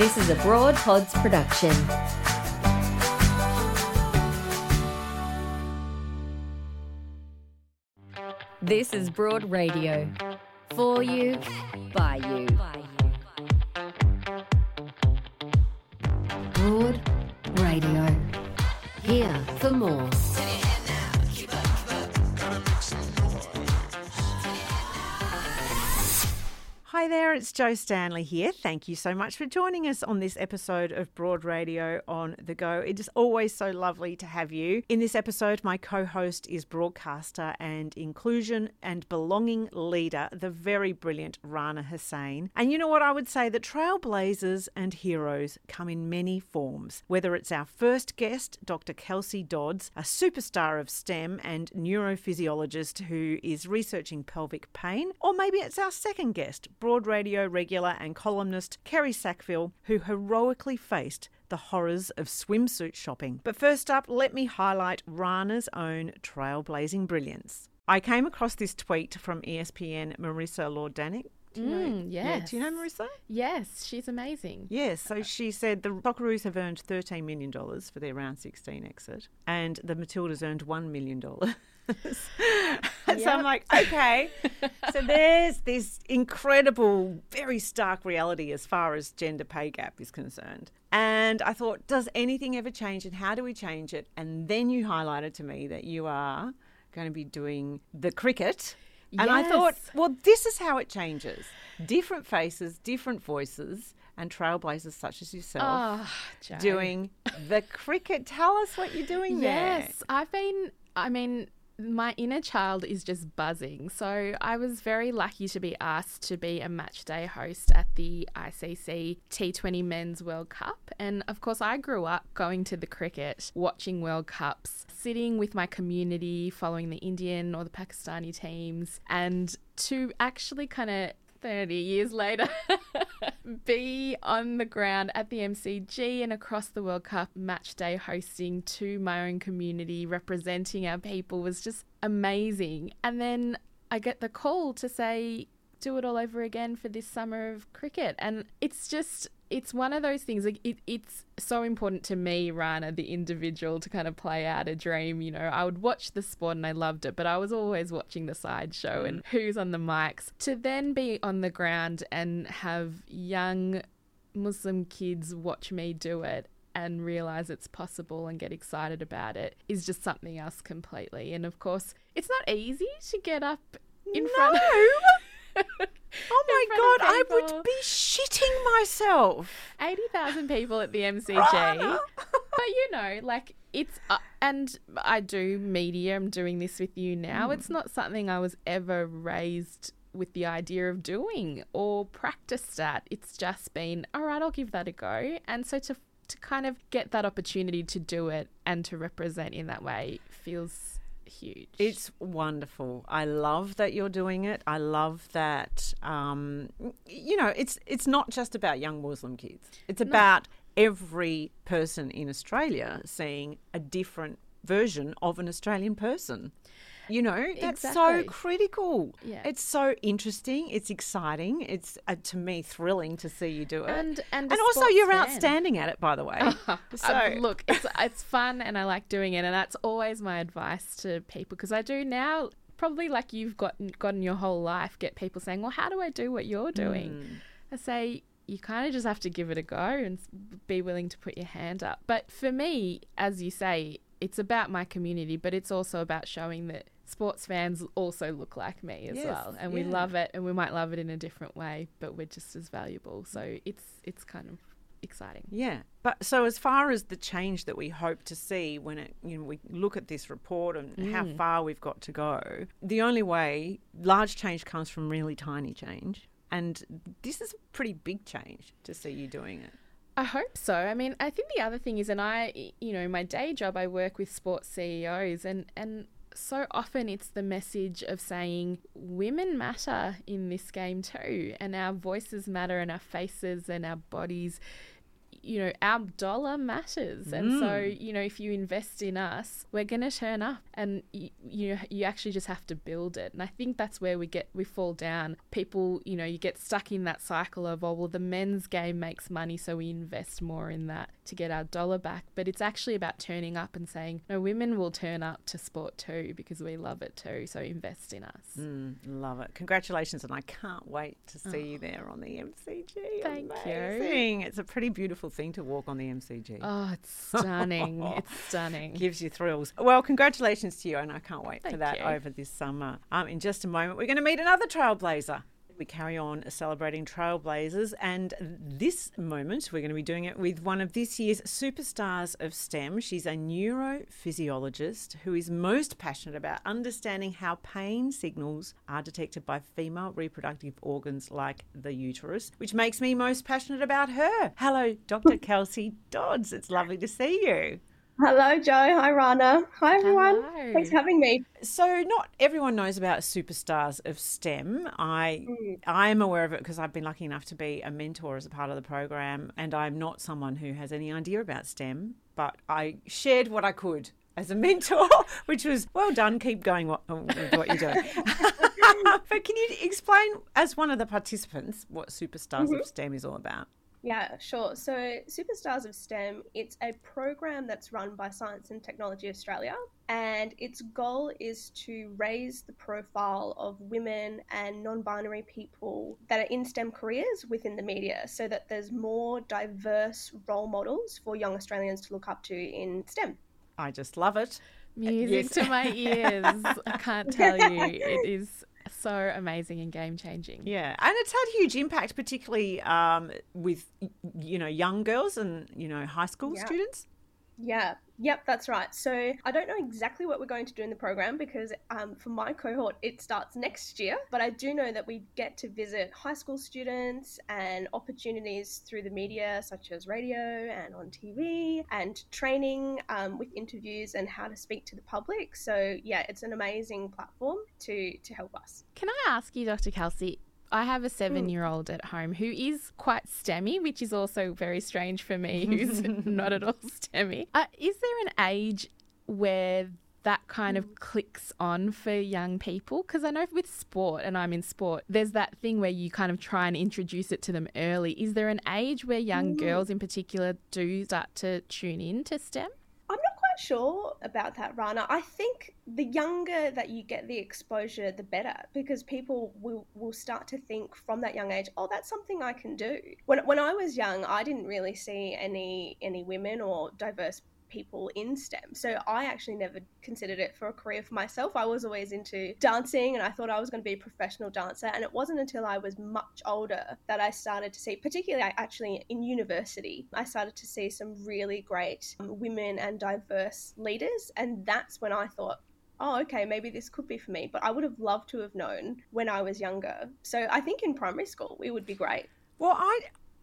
This is a Broad Pods production. This is Broad Radio. For you, by you. Broad Radio. Here for more. Hi there, it's Jo Stanley here. Thank you so much for joining us on this episode of Broad Radio on the Go. It is always so lovely to have you. In this episode, my co host is broadcaster and inclusion and belonging leader, the very brilliant Rana Hussain. And you know what? I would say that trailblazers and heroes come in many forms, whether it's our first guest, Dr. Kelsey Dodds, a superstar of STEM and neurophysiologist who is researching pelvic pain, or maybe it's our second guest, Radio regular and columnist Kerry Sackville, who heroically faced the horrors of swimsuit shopping. But first up, let me highlight Rana's own trailblazing brilliance. I came across this tweet from ESPN Marissa Lordanic. Do you know? Mm, Yeah, do you know Marissa? Yes, she's amazing. Yes, so she said the Socceroos have earned $13 million for their round 16 exit, and the Matildas earned $1 million. so I'm like, okay. so there's this incredible, very stark reality as far as gender pay gap is concerned. And I thought, does anything ever change and how do we change it? And then you highlighted to me that you are going to be doing the cricket. And I thought, well, this is how it changes. Different faces, different voices, and trailblazers such as yourself Oh, doing the cricket. Tell us what you're doing there. Yes, I've been. I mean, my inner child is just buzzing. So I was very lucky to be asked to be a match day host at the ICC T20 Men's World Cup. And of course, I grew up going to the cricket, watching World Cups, sitting with my community, following the Indian or the Pakistani teams, and to actually kind of 30 years later be on the ground at the MCG and across the World Cup match day hosting to my own community, representing our people was just amazing. And then I get the call to say, do it all over again for this summer of cricket. And it's just, it's one of those things. Like it, it's so important to me, Rana, the individual, to kind of play out a dream. You know, I would watch the sport and I loved it, but I was always watching the sideshow and mm. who's on the mics. To then be on the ground and have young Muslim kids watch me do it and realize it's possible and get excited about it is just something else completely. And of course, it's not easy to get up in front of. Oh my God, I would be shitting myself. 80,000 people at the MCG. but you know, like it's, uh, and I do media, I'm doing this with you now. It's not something I was ever raised with the idea of doing or practiced at. It's just been, all right, I'll give that a go. And so to, to kind of get that opportunity to do it and to represent in that way feels huge. It's wonderful. I love that you're doing it. I love that. Um, you know, it's it's not just about young Muslim kids. It's about every person in Australia seeing a different version of an Australian person. You know, that's so critical. Yeah. It's so interesting. It's exciting. It's uh, to me thrilling to see you do it. And- and and also you're fan. outstanding at it, by the way. so Uh, look, it's it's fun and I like doing it, and that's always my advice to people because I do now. Probably like you've gotten gotten your whole life, get people saying, "Well, how do I do what you're doing?" Hmm. I say you kind of just have to give it a go and be willing to put your hand up. But for me, as you say, it's about my community, but it's also about showing that sports fans also look like me as Yes, well, and we love it, and we might love it in a different way, but we're just as valuable. So it's it's kind of exciting. Yeah, but so as far as the change that we hope to see when it, you know, we look at this report and how mm. far we've got to go, the only way large change comes from really tiny change, and this is a pretty big change to see you doing it. I hope so. I mean, I think the other thing is, and I, you know, my day job, I work with sports CEOs, and and so often it's the message of saying women matter in this game too, and our voices matter, and our faces and our bodies. You know, our dollar matters, and so you know, if you invest in us, we're going to turn up, and you, you you actually just have to build it. And I think that's where we get we fall down. People, you know, you get stuck in that cycle of oh well, the men's game makes money, so we invest more in that to get our dollar back. But it's actually about turning up and saying no, women will turn up to sport too because we love it too. So invest in us. Mm, love it. Congratulations, and I can't wait to see you there on the MCG. Thank you. It's a pretty beautiful thing to walk on the MCG. Oh, it's stunning! it's stunning. gives you thrills. Well, congratulations to you, and I can't wait for that you. over this summer. Um, in just a moment, we're going to meet another trailblazer. We carry on celebrating trailblazers, and this moment we're going to be doing it with one of this year's superstars of STEM. She's a neurophysiologist who is most passionate about understanding how pain signals are detected by female reproductive organs like the uterus, which makes me most passionate about her. Hello, Dr. Kelsey Dodds. It's lovely to see you. Hello, Jo. Hi, Rana. Hi, everyone. Hello. Thanks for having me. So, not everyone knows about superstars of STEM. I mm. I am aware of it because I've been lucky enough to be a mentor as a part of the program, and I'm not someone who has any idea about STEM, but I shared what I could as a mentor, which was well done. Keep going what, uh, with what you're doing. but can you explain, as one of the participants, what superstars of mm-hmm. STEM is all about? Yeah, sure. So, Superstars of STEM, it's a program that's run by Science and Technology Australia, and its goal is to raise the profile of women and non binary people that are in STEM careers within the media so that there's more diverse role models for young Australians to look up to in STEM. I just love it. Music Yes. to my ears. I can't tell you. It is so amazing and game changing. Yeah, and it's had huge impact, particularly um, with you know young girls and you know high school Yeah. students. Yeah, yep, that's right. So I don't know exactly what we're going to do in the program because um, for my cohort it starts next year, but I do know that we get to visit high school students and opportunities through the media such as radio and on TV and training um, with interviews and how to speak to the public. So yeah, it's an amazing platform to to help us. Can I ask you, Dr. Kelsey? I have a seven year old at home who is quite STEMmy, which is also very strange for me, who's not at all STEMmy. Uh, is there an age where that kind of clicks on for young people? Because I know with sport, and I'm in sport, there's that thing where you kind of try and introduce it to them early. Is there an age where young girls in particular do start to tune in to STEM? Sure about that, Rana. I think the younger that you get the exposure, the better, because people will, will start to think from that young age, oh, that's something I can do. When, when I was young, I didn't really see any any women or diverse people in STEM. So I actually never considered it for a career for myself. I was always into dancing and I thought I was going to be a professional dancer. And it wasn't until I was much older that I started to see, particularly actually in university, I started to see some really great um, women and diverse leaders. And that's when I thought, oh, okay, maybe this could be for me. But I would have loved to have known when I was younger. So I think in primary school, it would be great. Well, I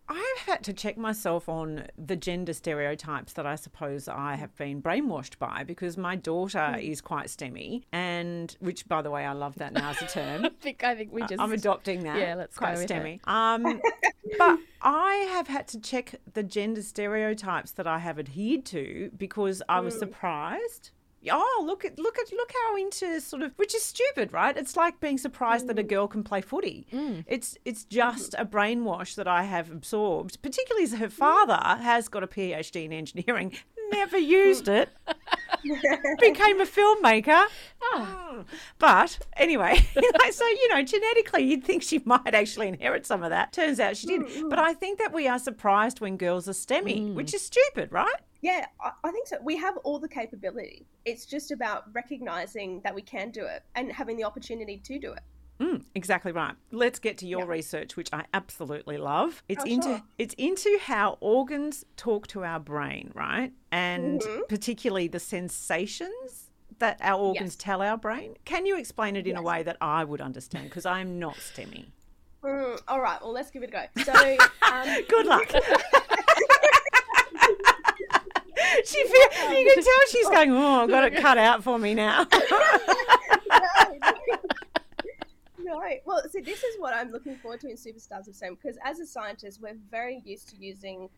I've had to check myself on the gender stereotypes that I suppose I have been brainwashed by because my daughter is quite STEMmy, and which, by the way, I love that now as a term. I think I think we just I'm adopting that. Yeah, let's quite go with STEMmy. Um, but I have had to check the gender stereotypes that I have adhered to because I was surprised. Oh, look at look at look how into sort of which is stupid, right? It's like being surprised that a mm. girl can play footy. Mm. It's it's just mm-hmm. a brainwash that I have absorbed, particularly as her mm. father has got a PhD in engineering, never used it. became a filmmaker. Ah. Mm. But anyway, so you know, genetically, you'd think she might actually inherit some of that. Turns out she did. But I think that we are surprised when girls are STEMmy, which is stupid, right? Yeah, I, think so. We have all the capability. It's just about recognizing that we can do it and having the opportunity to do it. Mm, exactly right. Let's get to your Yeah. research, which I absolutely love. It's Oh, into sure. it's into how organs talk to our brain, right? And Mm-hmm. particularly the sensations that our organs Yes. tell our brain. Can you explain it in a way that I would understand? Because I'm not STEMmy. Mm, all right, well, let's give it a go. So, um, Good luck. she feel, you can tell she's going, oh, I've got it cut out for me now. no, well, so this is what I'm looking forward to in Superstars of STEM because as a scientist, we're very used to using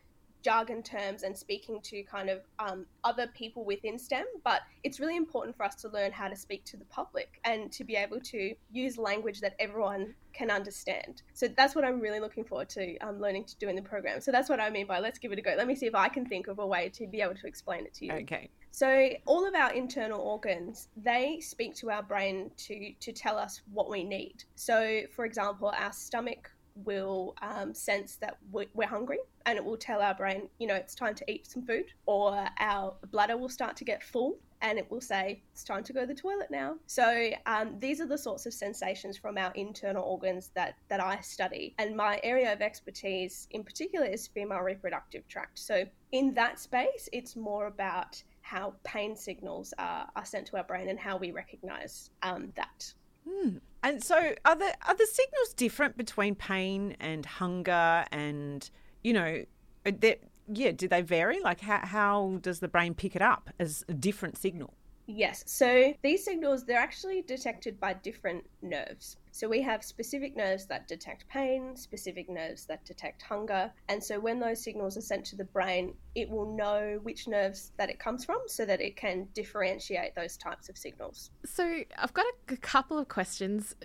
jargon terms and speaking to kind of um, other people within STEM, but it's really important for us to learn how to speak to the public and to be able to use language that everyone can understand. So that's what I'm really looking forward to um, learning to do in the program. So that's what I mean by let's give it a go. Let me see if I can think of a way to be able to explain it to you. okay. So all of our internal organs, they speak to our brain to to tell us what we need. So, for example, our stomach will um, sense that we- we're hungry, and it will tell our brain, you know, it's time to eat some food. Or our bladder will start to get full, and it will say it's time to go to the toilet now. So um, these are the sorts of sensations from our internal organs that that I study, and my area of expertise in particular is female reproductive tract. So in that space, it's more about how pain signals are, are sent to our brain and how we recognize um, that. Hmm. And so, are the are the signals different between pain and hunger, and you know, uh, they- yeah, do they vary? Like, how how does the brain pick it up as a different signal? Yes, so these signals, they're actually detected by different nerves. So we have specific nerves that detect pain, specific nerves that detect hunger. And so when those signals are sent to the brain, it will know which nerves that it comes from so that it can differentiate those types of signals. So I've got a, couple of questions.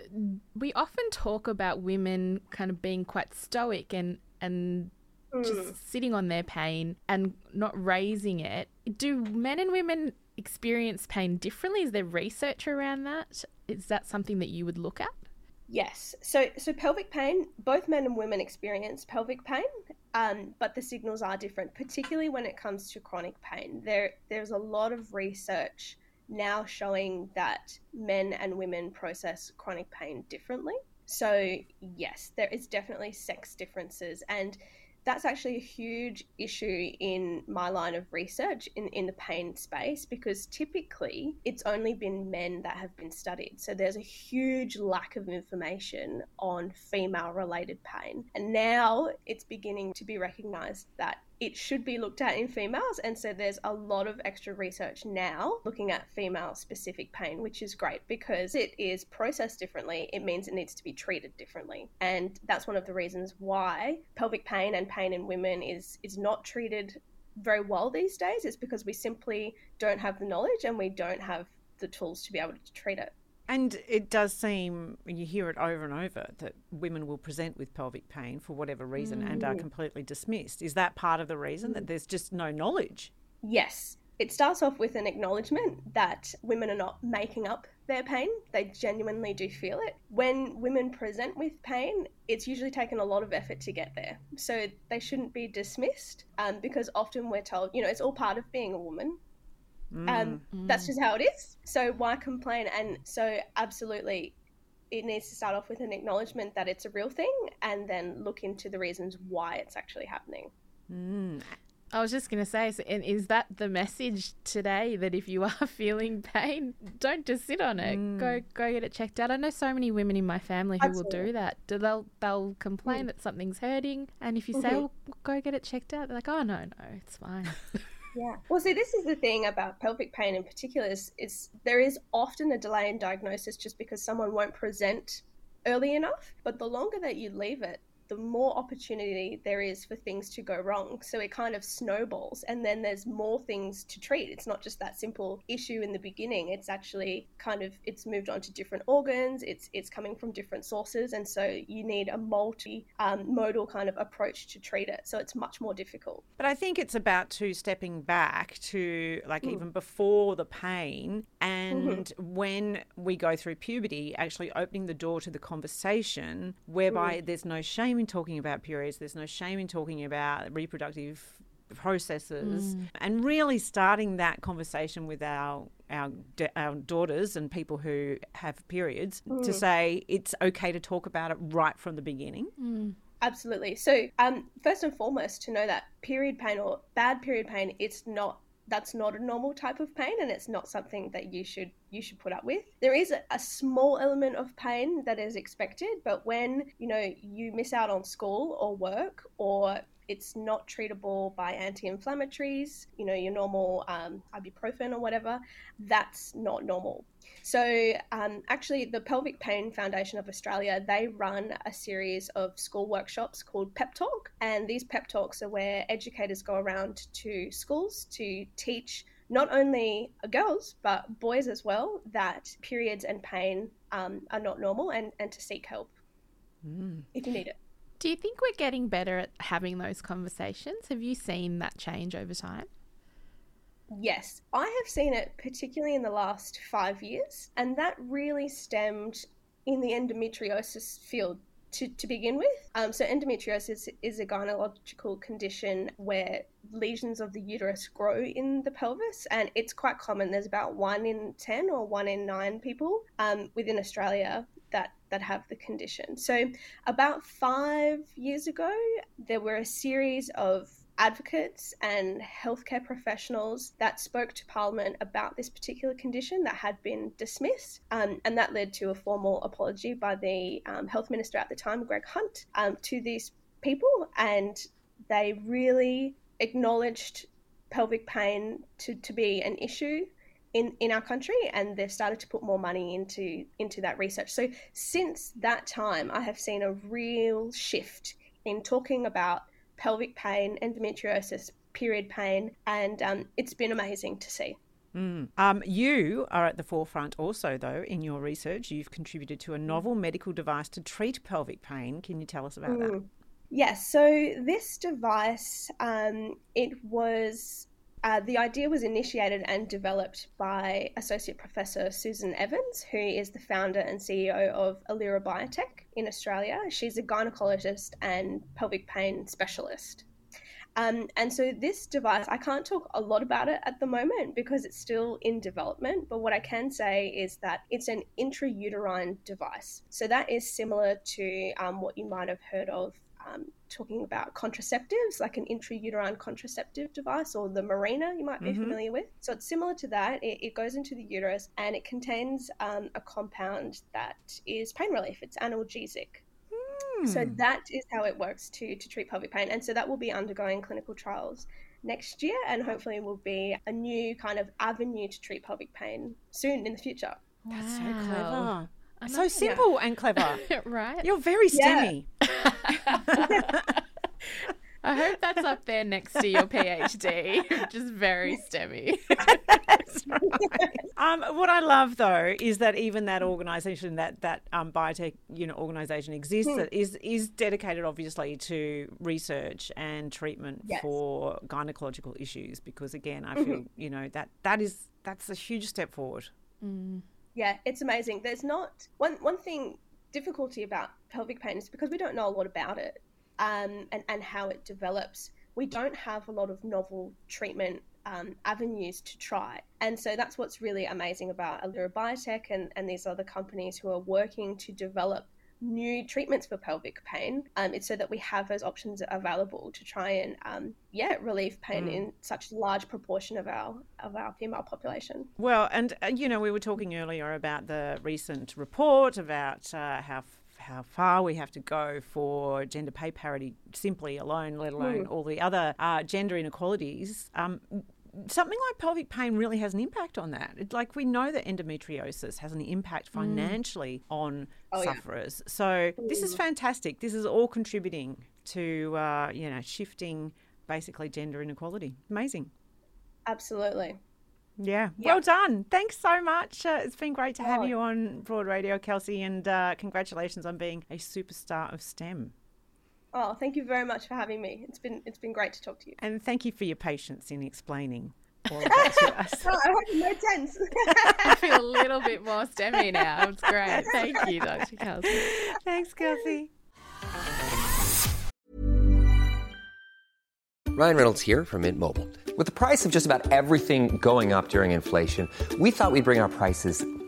We often talk about women kind of being quite stoic and and just hmm. sitting on their pain and not raising it. Do men and women experience pain differently? Is there research around that? Is that something that you would look at? Yes. So so pelvic pain, both men and women experience pelvic pain, um, but the signals are different, particularly when it comes to chronic pain. There there's a lot of research now showing that men and women process chronic pain differently. So yes, there is definitely sex differences and that's actually a huge issue in my line of research in, in the pain space because typically it's only been men that have been studied. So there's a huge lack of information on female related pain. And now it's beginning to be recognized that it should be looked at in females. And so there's a lot of extra research now looking at female specific pain, which is great because it is processed differently. It means it needs to be treated differently. And that's one of the reasons why pelvic pain and pain in women is, is not treated very well these days. It's because we simply don't have the knowledge and we don't have the tools to be able to treat it. And it does seem, and you hear it over and over, that women will present with pelvic pain for whatever reason and are completely dismissed. Is that part of the reason that there's just no knowledge? Yes. It starts off with an acknowledgement that women are not making up their pain. They genuinely do feel it. When women present with pain, it's usually taken a lot of effort to get there. So they shouldn't be dismissed um, because often we're told, you know, it's all part of being a woman. Um, mm. That's just how it is. So why complain? And so, absolutely, it needs to start off with an acknowledgement that it's a real thing and then look into the reasons why it's actually happening. Mm. I was just going to say, so, and is that the message today that if you are feeling pain, don't just sit on it. Mm. Go go get it checked out. I know so many women in my family who will do that. Do they'll they'll complain that something's hurting, and if you say, mm-hmm. "Well, go get it checked out," they're like, "Oh no, no, it's fine." Yeah. Well, see, this is the thing about pelvic pain in particular is, is there is often a delay in diagnosis just because someone won't present early enough. But the longer that you leave it, the more opportunity there is for things to go wrong. So it kind of snowballs, and then there's more things to treat. It's not just that simple issue in the beginning. It's actually kind of it's moved on to different organs. It's it's coming from different sources, and so you need a multi um, modal kind of approach to treat it. So it's much more difficult. But I think it's about to stepping back to like mm. even before the pain and mm-hmm. when we go through puberty, actually opening the door to the conversation whereby mm. there's no shame in talking about periods, there's no shame in talking about reproductive processes mm. and really starting that conversation with our our our daughters and people who have periods mm. to say it's okay to talk about it right from the beginning. Mm. Absolutely. So, um, first and foremost, to know that period pain or bad period pain, it's not that's not a normal type of pain and it's not something that you should you should put up with. There is a, a, small element of pain that is expected but when you know you miss out on school or work or it's not treatable by anti-inflammatories you know your normal um, ibuprofen or whatever that's not normal so, um, actually, the Pelvic Pain Foundation of Australia they run a series of school workshops called Pep Talk, and these pep talks are where educators go around to schools to teach not only girls but boys as well that periods and pain um, are not normal and, and to seek help mm. if you need it. Do you think we're getting better at having those conversations? Have you seen that change over time? Yes, I have seen it particularly in the last five years, and that really stemmed in the endometriosis field to, to begin with. Um, so, endometriosis is a gynecological condition where lesions of the uterus grow in the pelvis, and it's quite common. There's about one in 10 or one in nine people um, within Australia that that have the condition. So about 5 years ago there were a series of advocates and healthcare professionals that spoke to Parliament about this particular condition that had been dismissed. Um, and that led to a formal apology by the um, Health Minister at the time, Greg Hunt, um, to these people. And they really acknowledged pelvic pain to, to be an issue in, in our country and they've started to put more money into into that research. So since that time I have seen a real shift in talking about pelvic pain, endometriosis, period pain, and um, it's been amazing to see. Mm. Um, you are at the forefront also, though, in your research. You've contributed to a novel medical device to treat pelvic pain. Can you tell us about mm. that? Yes, so this device, um, it was uh, the idea was initiated and developed by Associate Professor Susan Evans, who is the founder and CEO of Alira Biotech in Australia. She's a gynecologist and pelvic pain specialist. Um, and so this device, I can't talk a lot about it at the moment because it's still in development. But what I can say is that it's an intrauterine device. So that is similar to um, what you might have heard of um, talking about contraceptives, like an intrauterine contraceptive device or the Mirena you might be mm-hmm. familiar with. So it's similar to that. It, it goes into the uterus and it contains um, a compound that is pain relief. It's analgesic. Mm. So that is how it works to to treat pelvic pain, and so that will be undergoing clinical trials next year, and hopefully will be a new kind of avenue to treat pelvic pain soon in the future. That's so clever. so simple yeah. and clever. right. You're very STEMmy. Yeah. I hope that's up there next to your PhD. Just very STEMmy. um, what I love though is that even that organisation, that that um, biotech you know organisation exists mm. that is is dedicated obviously to research and treatment yes. for gynecological issues because again I feel mm-hmm. you know that that is that's a huge step forward. Mm. Yeah, it's amazing. There's not one one thing difficulty about pelvic pain is because we don't know a lot about it um, and and how it develops. We don't have a lot of novel treatment um, avenues to try. And so that's what's really amazing about Alira Biotech and, and these other companies who are working to develop new treatments for pelvic pain. Um, it's so that we have those options available to try and um, yeah relieve pain mm. in such large proportion of our of our female population. Well, and uh, you know we were talking earlier about the recent report about uh, how how far we have to go for gender pay parity simply alone, let alone mm. all the other uh, gender inequalities. Um, something like pelvic pain really has an impact on that. It, like we know that endometriosis has an impact financially on Oh, yeah. sufferers. So this is fantastic. This is all contributing to uh, you know shifting basically gender inequality. Amazing. Absolutely. Yeah. Well done. Thanks so much. Uh, it's been great to have Oh. you on Broad Radio, Kelsey, and uh, congratulations on being a superstar of STEM. Oh, thank you very much for having me. It's been it's been great to talk to you. And thank you for your patience in explaining all of that to us. Oh, I hope it made sense. I feel a little bit more STEMmy now. It's great. Thank you, Dr. Kelsey. Thanks, Kelsey. Ryan Reynolds here from Mint Mobile. With the price of just about everything going up during inflation, we thought we'd bring our prices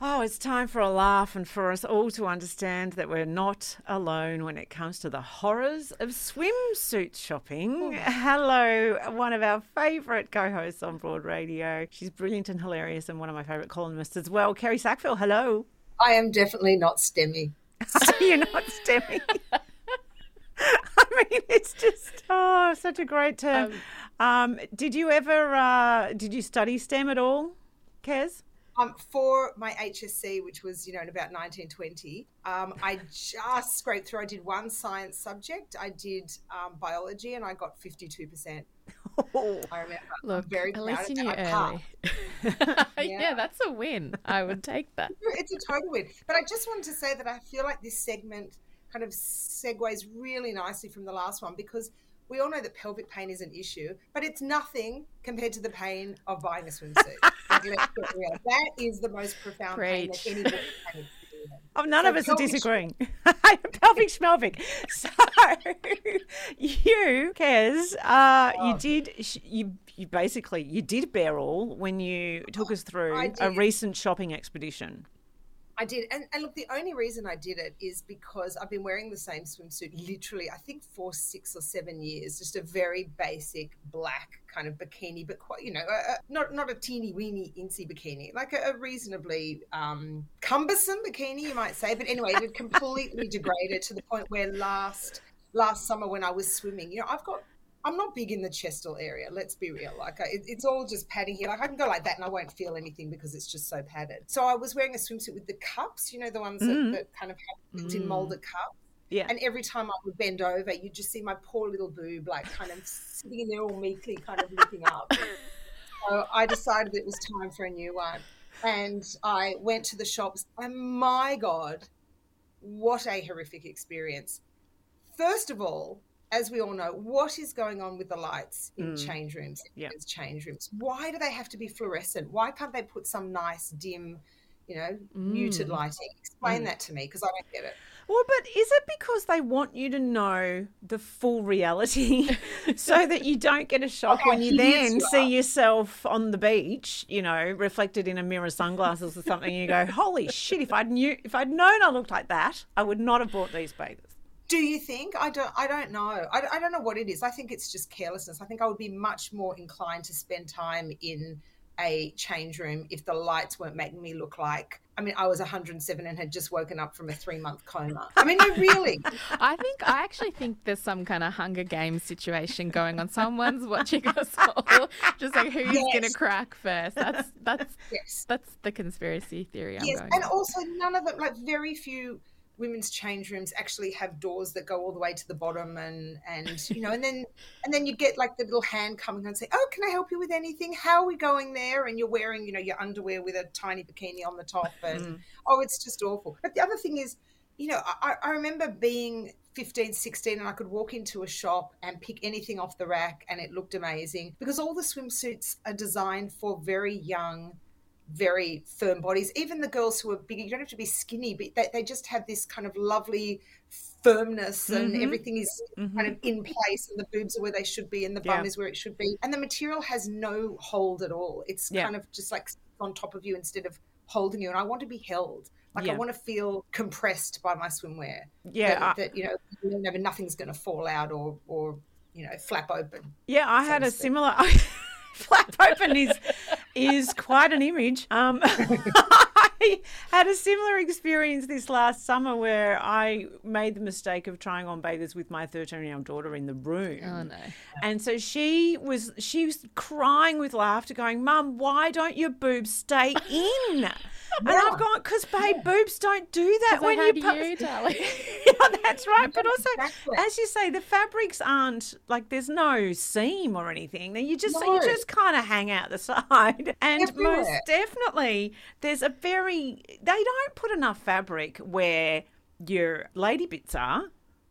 Oh, it's time for a laugh and for us all to understand that we're not alone when it comes to the horrors of swimsuit shopping. Hello, one of our favourite co hosts on Broad Radio. She's brilliant and hilarious and one of my favourite columnists as well. Kerry Sackville, hello. I am definitely not STEMmy. You're not STEMmy. I mean, it's just, oh, such a great term. Um, did you ever, uh, did you study STEM at all, Kez? Um, for my HSC, which was, you know, in about 1920, um, I just scraped through. I did one science subject. I did um, biology, and I got 52%. I remember. Look, I'm very at proud least of you knew early. passed. yeah. that's a win. I would take that. It's a total win. But I just wanted to say that I feel like this segment kind of segues really nicely from the last one because we all know that pelvic pain is an issue, but it's nothing compared to the pain of buying a swimsuit. Like, let's get real. That is the most profound pain that anybody any can. Oh, none So of us are disagreeing. pelvic schmelvic. So you, Kez, uh, Oh. you did you you basically you did bear all when you took us through a recent shopping expedition. I did. And, and look, the only reason I did it is because I've been wearing the same swimsuit literally, I think, for six or seven years. Just a very basic black kind of bikini, but quite, you know, a, a- not, not a teeny weeny incy bikini, like a, a reasonably um, cumbersome bikini, you might say. But anyway, it had completely degraded to the point where last last summer when I was swimming, you know, I've got I'm not big in the chestal area. Let's be real. Like I, it, it's all just padding here. Like I can go like that and I won't feel anything because it's just so padded. So I was wearing a swimsuit with the cups, you know, the ones Mhm. that, that kind of have built-in molded cups. Yeah. And every time I would bend over, you'd just see my poor little boob, like kind of sitting in there all meekly, kind of looking up. So I decided it was time for a new one. And I went to the shops, and my God, what a horrific experience. First of all, as we all know, what is going on with the lights in Mm. change rooms? in Yeah. change rooms. Why do they have to be fluorescent? Why can't they put some nice, dim, you know, muted Mm. lighting? Explain Mm. that to me because I don't get it. Well, but is it because they want you to know the full reality so that you don't get a shock how when you then see yourself on the beach, you know, reflected in a mirror sunglasses or something, and you go, Holy shit, if I'd knew if I'd known I looked like that, I would not have bought these bathers. Do you think? I don't. I don't know. I, I don't know what it is. I think it's just carelessness. I think I would be much more inclined to spend time in a change room if the lights weren't making me look like. I mean, I was 107 and had just woken up from a three month coma. I mean, no, really. I think I actually think there's some kind of Hunger Games situation going on. Someone's watching us all, just like who's Yes. gonna crack first. That's that's Yes. that's the conspiracy theory I'm yes, going. and with. also none of them, like very few women's change rooms actually have doors that go all the way to the bottom and and you know and then and then you get like the little hand coming and say oh can i help you with anything? How are we going there? And you're wearing you know your underwear with a tiny bikini on the top and Mm. oh it's just awful. But the other thing is you know i, I remember being 15 16 and i could walk into a shop and pick anything off the rack and it looked amazing because all the swimsuits are designed for very young very firm bodies. Even the girls who are bigger, you don't have to be skinny, but they, they just have this kind of lovely firmness and Mhm. everything is kind of in place and the boobs are where they should be and the bum Yeah. is where it should be. And the material has no hold at all. It's Yeah. kind of just like on top of you instead of holding you. And I want to be held. Like Yeah. I want to feel compressed by my swimwear. Yeah, That, I- that you know, never nothing's going to fall out or or you know flap open. Yeah, I so had a similar flap open is is quite an image. Um, I had a similar experience this last summer where I made the mistake of trying on bathers with my 13 year old daughter in the room. Oh no. And so she was she was crying with laughter, going, "Mum, why don't your boobs stay in?" And I've gone, "Cause babe, boobs don't do that 'Cause I when had you you, post- darling. yeah, that's right. But also, Exactly. as you say, the fabrics aren't like there's no seam or anything. You just No. you just kind of hang out the side. And most definitely, there's a very they don't put enough fabric where your lady bits are.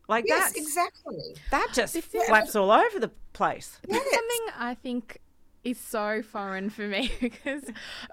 Like Yes, that, exactly. that just This is- flaps all over the place. It's something I think is so foreign for me because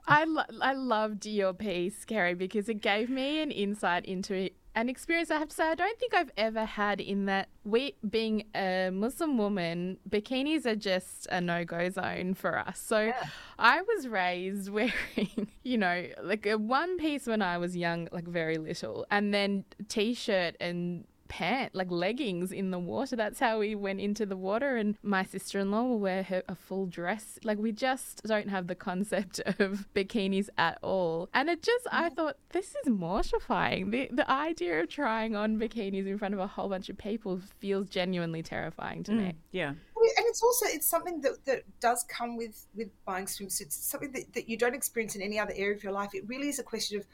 I, lo- I loved your piece, Kerry, because it gave me an insight into an experience I have to say I don't think I've ever had in that we being a Muslim woman, bikinis are just a no go zone for us. So I was raised wearing, you know, like a one piece when I was young, like very little, and then t shirt and pant like leggings in the water. That's how we went into the water. And my sister-in-law will wear her a full dress. Like we just don't have the concept of bikinis at all. And it just i mm. thought this is mortifying. The the idea of trying on bikinis in front of a whole bunch of people feels genuinely terrifying to me. Mm, yeah. and it's also it's something that, that does come with with buying swimsuits. It's something that, that you don't experience in any other area of your life. It really is a question of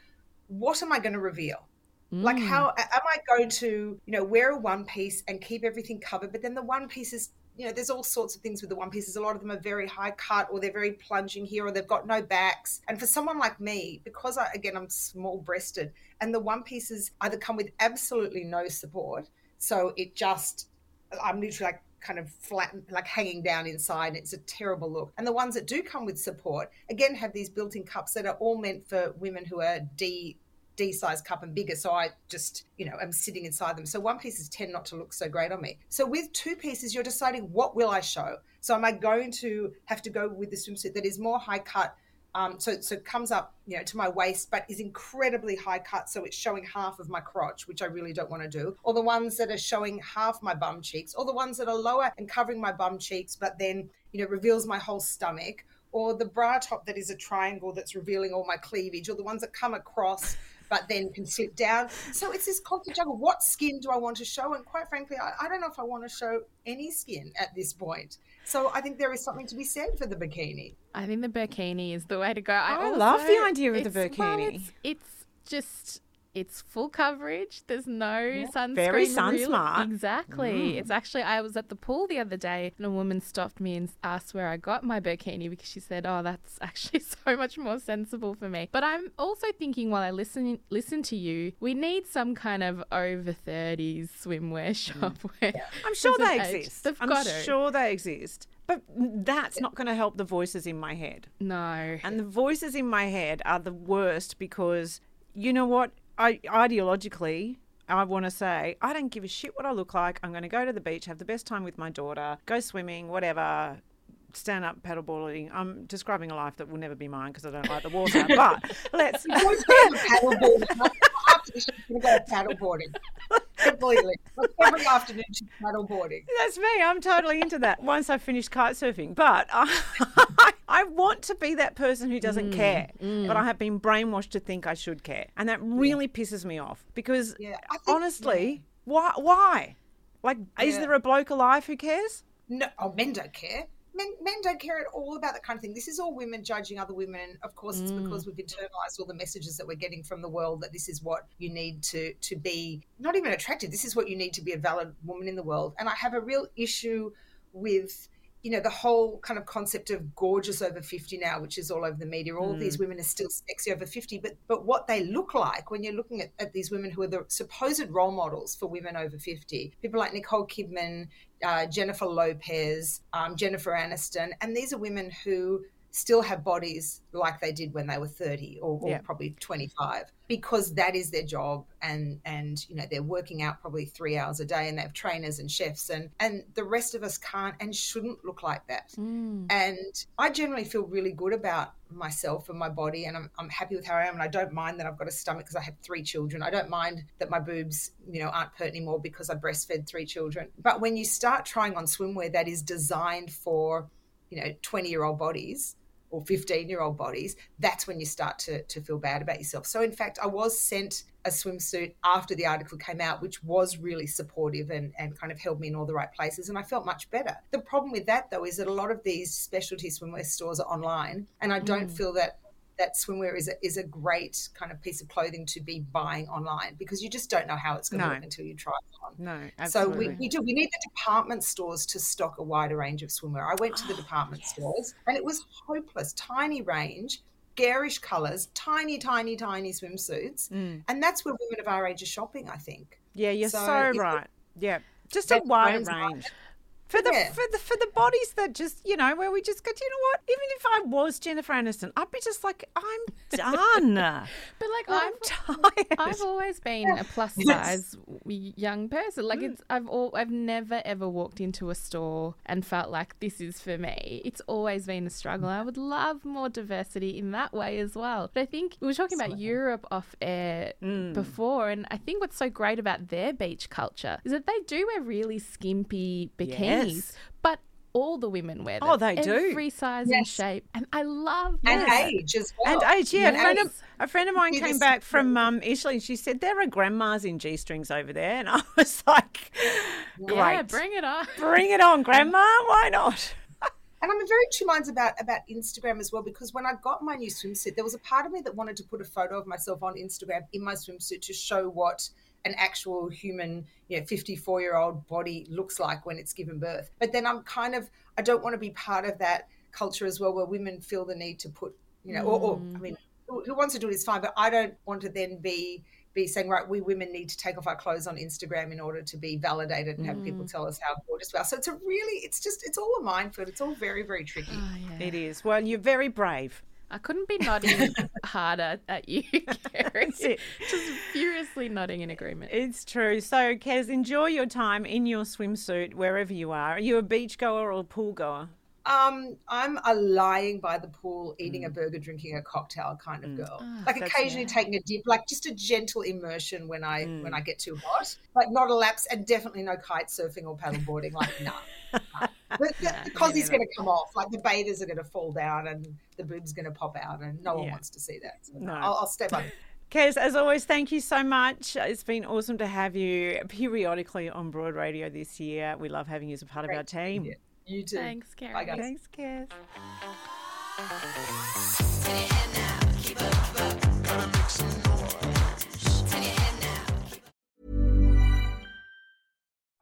what am i going to reveal like mm. how am i going to you know wear a one piece and keep everything covered but then the one piece is you know there's all sorts of things with the one pieces a lot of them are very high cut or they're very plunging here or they've got no backs. And for someone like me because i again i'm small breasted and the one pieces either come with absolutely no support so it just i'm literally like kind of flat like hanging down inside. It's a terrible look. And the ones that do come with support again have these built-in cups that are all meant for women who are d D size cup and bigger. So I just, you know, am sitting inside them. So one pieces tend not to look so great on me. So with two pieces, you're deciding what will I show? So am I going to have to go with the swimsuit that is more high cut? Um, so, so comes up, you know, to my waist, but is incredibly high cut. So it's showing half of my crotch, which I really don't want to do. Or the ones that are showing half my bum cheeks, or the ones that are lower and covering my bum cheeks, but then, you know, reveals my whole stomach. Or the bra top that is a triangle that's revealing all my cleavage, or the ones that come across but then can slip down. So it's this constant juggle. What skin do I want to show? And quite frankly, I, I don't know if I want to show any skin at this point. So I think there is something to be said for the bikini. I think the bikini is the way to go. I, I love the idea of the it's- well, bikini. it's, it's just it's full coverage. There's no sunscreen. Very really- sun-smart. Exactly. Mm. It's actually I was at the pool the other day and a woman stopped me and asked where I got my bikini because she said, "Oh, that's actually so much more sensible for me." But I'm also thinking while I listen listen to you, we need some kind of over 30s swimwear shop where I'm sure they exist. They've I'm sure they exist. But that's not going to help the voices in my head. No. And the voices in my head are the worst because you know what? I ideologically I want to say, I don't give a shit what I look like. I'm going to go to the beach, have the best time with my daughter, go swimming, whatever, stand up paddleboarding. I'm describing a life that will never be mine because I don't like the water. but let's. Always go paddleboarding. After we're going to go paddleboarding. Completely. Like every afternoon, she's paddleboarding. That's me. I'm totally into that once I finish kite surfing. But I, I want to be that person who doesn't mm, care. Mm. But I have been brainwashed to think I should care. And that really pisses me off because Yeah, uh, think- honestly, why? Why? Like, is there a bloke alive who cares? No, oh, men don't care. Men, men don't care at all about that kind of thing. This is all women judging other women. And of course, it's Mm. because we've internalized all the messages that we're getting from the world that this is what you need to to be not even attractive. This is what you need to be a valid woman in the world. And I have a real issue with you know the whole kind of concept of gorgeous over 50 now which is all over the media all Mm. these women are still sexy over 50 but but what they look like when you're looking at, at these women who are the supposed role models for women over 50 people like nicole kidman uh, jennifer lopez um, jennifer aniston and these are women who still have bodies like they did when they were 30 or, or Yeah. probably 25 because that is their job and and you know they're working out probably three hours a day and they have trainers and chefs and and the rest of us can't and shouldn't look like that. Mm. And i generally feel really good about myself and my body and I'm, I'm happy with how i am and i don't mind that i've got a stomach because i have three children. I don't mind that my boobs you know aren't pert anymore because i breastfed three children. But when you start trying on swimwear that is designed for you know 20 year old bodies or 15 year old bodies, that's when you start to, to feel bad about yourself. So, in fact, I was sent a swimsuit after the article came out, which was really supportive and, and kind of held me in all the right places. And I felt much better. The problem with that, though, is that a lot of these specialty swimwear stores are online. And I don't mm. feel that that swimwear is a, is a great kind of piece of clothing to be buying online because you just don't know how it's going to No. look until you try it on. No, absolutely. So we, we do. We need the department stores to stock a wider range of swimwear. I went to the department stores and it was hopeless. Tiny range, garish colours, tiny, tiny, tiny swimsuits, Mm. and that's where women of our age are shopping. I think. Yeah, you're So so, right. Yeah, just a wider right. For the Yeah. for the for the bodies that just you know where we just go, "Do you know what? Even if I was Jennifer Aniston, I'd be just like, I'm done. But like I'm I've, tired. I've always been a plus size w- young person. Like it's I've all I've never ever walked into a store and felt like this is for me. It's always been a struggle. I would love more diversity in that way as well. But I think we were talking about Europe off air Mm. before, and I think what's so great about their beach culture is that they do wear really skimpy bikinis, Yes. but all the women wear them. Oh, they do. Every size and shape, and I love And that. age as well. And age, yeah. And a, friend of, a friend of mine You came just- back from um, Italy and she said, There are grandmas in G strings over there. And I was like, Great. Yeah, bring it on. Bring it on, grandma. Why not? And I'm very two minds about about Instagram as well because when I got my new swimsuit, there was a part of me that wanted to put a photo of myself on Instagram in my swimsuit to show what an actual human, you know, 54 year old body looks like when it's given birth. But then I'm kind of I don't want to be part of that culture as well, where women feel the need to put, you know, or, or I mm. mean, who, who wants to do it is fine, but I don't want to then be be saying, right, we women need to take off our clothes on Instagram in order to be validated and have people mm. tell us how gorgeous we are. So it's a really, it's just, it's all a minefield. It's all very, very tricky. Oh, yeah. It is. Well, you're very brave. I couldn't be nodding harder at you, Kerry. That's it. Just furiously nodding in agreement. It's true. So, Kez, enjoy your time in your swimsuit wherever you are. Are you a beach goer or a pool goer? Um, I'm a lying by the pool, eating a burger, drinking a cocktail kind of girl. like Mm. that's- occasionally taking a dip, like just a gentle immersion when I when I get too hot. Like not a lapse, and definitely no kite surfing or paddleboarding. Like no, no. the, the, the cozzie's going to come off. Like the bathers are going to fall down, and the boob's going to pop out, and no one Yeah. wants to see that. So No. I'll, I'll step up. Kez, as always, thank you so much. It's been awesome to have you periodically on Broad Radio this year. We love having you as a part of our team. Yeah. You too. Thanks, Kerry. Thanks, Kez.